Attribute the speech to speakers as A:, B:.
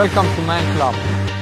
A: Welcome to Man Club.